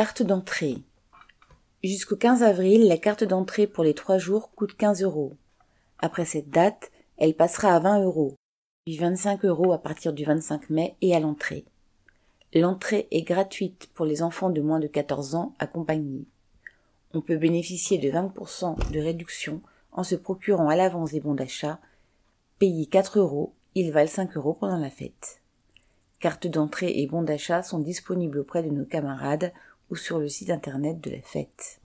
Carte d'entrée. Jusqu'au 15 avril, la carte d'entrée pour les trois jours coûte 15 euros. Après cette date, elle passera à 20 euros, puis 25 euros à partir du 25 mai et à l'entrée. L'entrée est gratuite pour les enfants de moins de 14 ans accompagnés. On peut bénéficier de 20% de réduction en se procurant à l'avance des bons d'achat. Payés 4 euros, ils valent 5 euros pendant la fête. Cartes d'entrée et bons d'achat sont disponibles auprès de nos camarades ou sur le site internet de la fête.